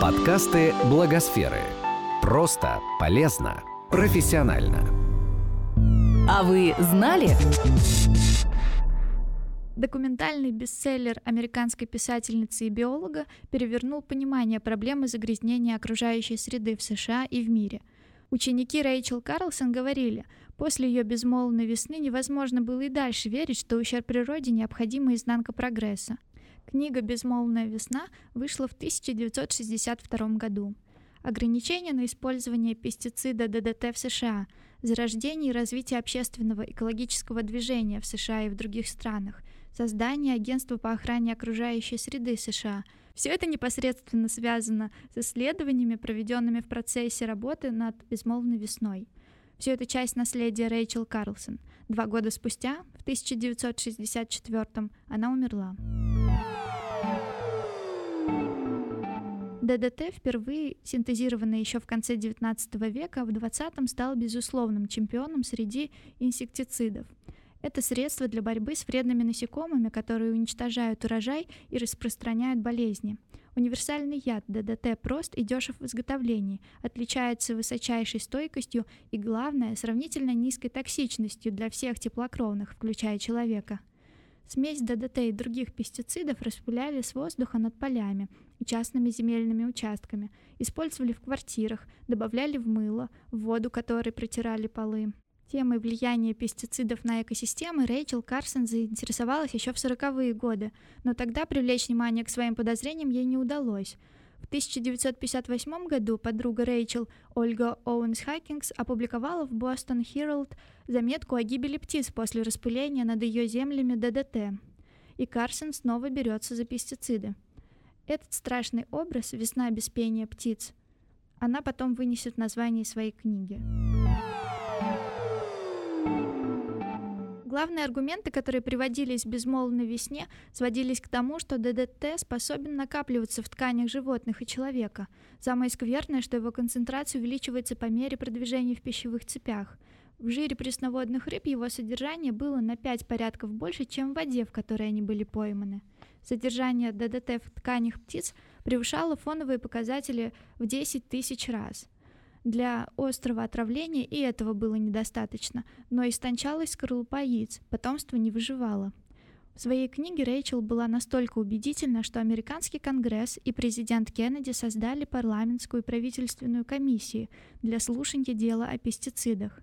Подкасты Благосферы. Просто, полезно, профессионально. А вы знали? Документальный бестселлер американской писательницы и биолога перевернул понимание проблемы загрязнения окружающей среды в США и в мире. Ученики Рэйчел Карлсон говорили, после ее безмолвной весны невозможно было и дальше верить, что ущерб природе необходима изнанка прогресса. Книга «Безмолвная весна» вышла в 1962 году. Ограничения на использование пестицида ДДТ в США, зарождение и развитие общественного экологического движения в США и в других странах, создание агентства по охране окружающей среды США. Все это непосредственно связано с исследованиями, проведенными в процессе работы над «Безмолвной весной». Все это часть наследия Рэйчел Карлсон. Два года спустя, в 1964 она умерла. ДДТ, впервые синтезированный еще в конце XIX века, в 20-м стал безусловным чемпионом среди инсектицидов. Это средство для борьбы с вредными насекомыми, которые уничтожают урожай и распространяют болезни. Универсальный яд ДДТ прост и дешев в изготовлении, отличается высочайшей стойкостью и, главное, сравнительно низкой токсичностью для всех теплокровных, включая человека. Смесь ДДТ и других пестицидов распыляли с воздуха над полями и частными земельными участками, использовали в квартирах, добавляли в мыло, в воду, которой протирали полы. Темой влияния пестицидов на экосистемы Рэйчел Карсон заинтересовалась еще в 40-е годы, но тогда привлечь внимание к своим подозрениям ей не удалось. В 1958 году подруга Рэйчел Ольга Оуэнс Хакингс опубликовала в Boston Herald заметку о гибели птиц после распыления над ее землями ДДТ. И Карсон снова берется за пестициды. Этот страшный образ «Весна без пения птиц» она потом вынесет в названии своей книги. Главные аргументы, которые приводились в безмолвной весне, сводились к тому, что ДДТ способен накапливаться в тканях животных и человека. Самое скверное, что его концентрация увеличивается по мере продвижения в пищевых цепях. В жире пресноводных рыб его содержание было на 5 порядков больше, чем в воде, в которой они были пойманы. Содержание ДДТ в тканях птиц превышало фоновые показатели в 10 тысяч раз – для острого отравления и этого было недостаточно, но истончалась скорлупа яиц, потомство не выживало. В своей книге Рэйчел была настолько убедительна, что американский конгресс и президент Кеннеди создали парламентскую правительственную комиссию для слушания дела о пестицидах.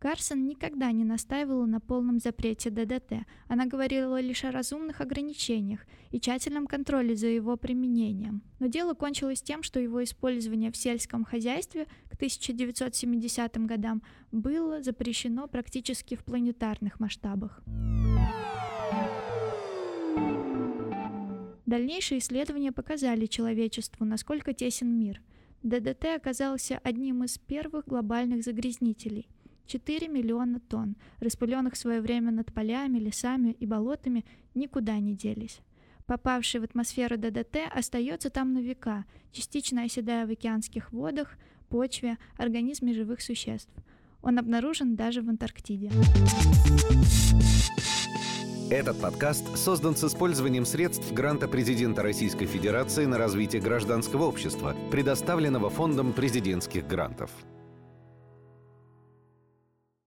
Карсон никогда не настаивала на полном запрете ДДТ, она говорила лишь о разумных ограничениях и тщательном контроле за его применением. Но дело кончилось тем, что его использование в сельском хозяйстве к 1970 годам было запрещено практически в планетарных масштабах. Дальнейшие исследования показали человечеству, насколько тесен мир. ДДТ оказался одним из первых глобальных загрязнителей – 4 миллиона тонн, распыленных в свое время над полями, лесами и болотами, никуда не делись. Попавший в атмосферу ДДТ остается там на века, частично оседая в океанских водах, почве, организме живых существ. Он обнаружен даже в Антарктиде. Этот подкаст создан с использованием средств гранта президента Российской Федерации на развитие гражданского общества, предоставленного Фондом президентских грантов.